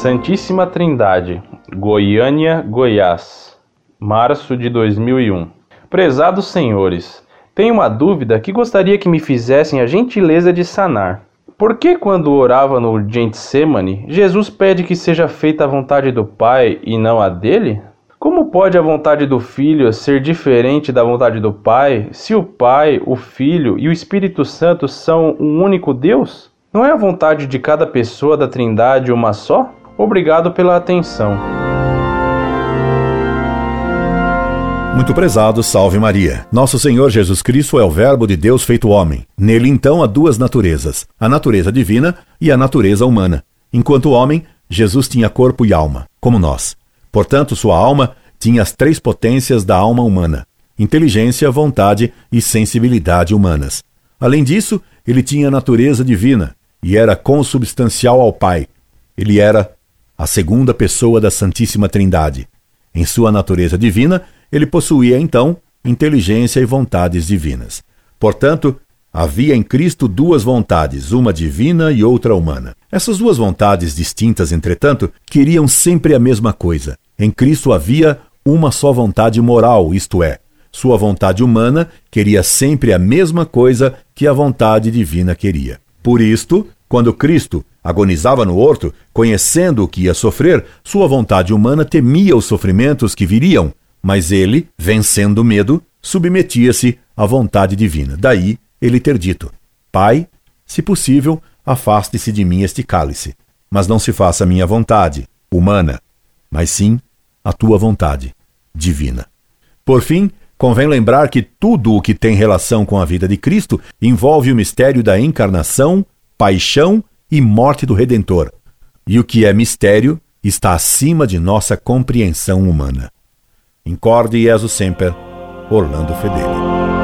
Santíssima Trindade, Goiânia, Goiás, março de 2001. Prezados senhores, tenho uma dúvida que gostaria que me fizessem a gentileza de sanar. Por que, quando orava no Gentsemane, Jesus pede que seja feita a vontade do Pai e não a dele? Como pode a vontade do Filho ser diferente da vontade do Pai, se o Pai, o Filho e o Espírito Santo são um único Deus? Não é a vontade de cada pessoa da Trindade uma só? Obrigado pela atenção. Muito prezado, salve Maria. Nosso Senhor Jesus Cristo é o Verbo de Deus feito homem. Nele, então, há duas naturezas: a natureza divina e a natureza humana. Enquanto homem, Jesus tinha corpo e alma, como nós. Portanto, sua alma tinha as três potências da alma humana: inteligência, vontade e sensibilidade humanas. Além disso, ele tinha a natureza divina e era consubstancial ao Pai. Ele era a segunda pessoa da Santíssima Trindade. Em sua natureza divina, ele possuía então inteligência e vontades divinas. Portanto, havia em Cristo duas vontades, uma divina e outra humana. Essas duas vontades distintas, entretanto, queriam sempre a mesma coisa. Em Cristo havia uma só vontade moral, isto é, sua vontade humana queria sempre a mesma coisa que a vontade divina queria. Por isto, quando Cristo agonizava no horto, conhecendo o que ia sofrer, sua vontade humana temia os sofrimentos que viriam, mas ele, vencendo o medo, submetia-se à vontade divina. Daí ele ter dito: Pai, se possível, afaste-se de mim este cálice, mas não se faça a minha vontade, humana, mas sim a tua vontade, divina. Por fim, convém lembrar que tudo o que tem relação com a vida de Cristo envolve o mistério da encarnação, paixão e morte do Redentor. E o que é mistério está acima de nossa compreensão humana. Incorde Jesus Semper, Orlando Fedeli.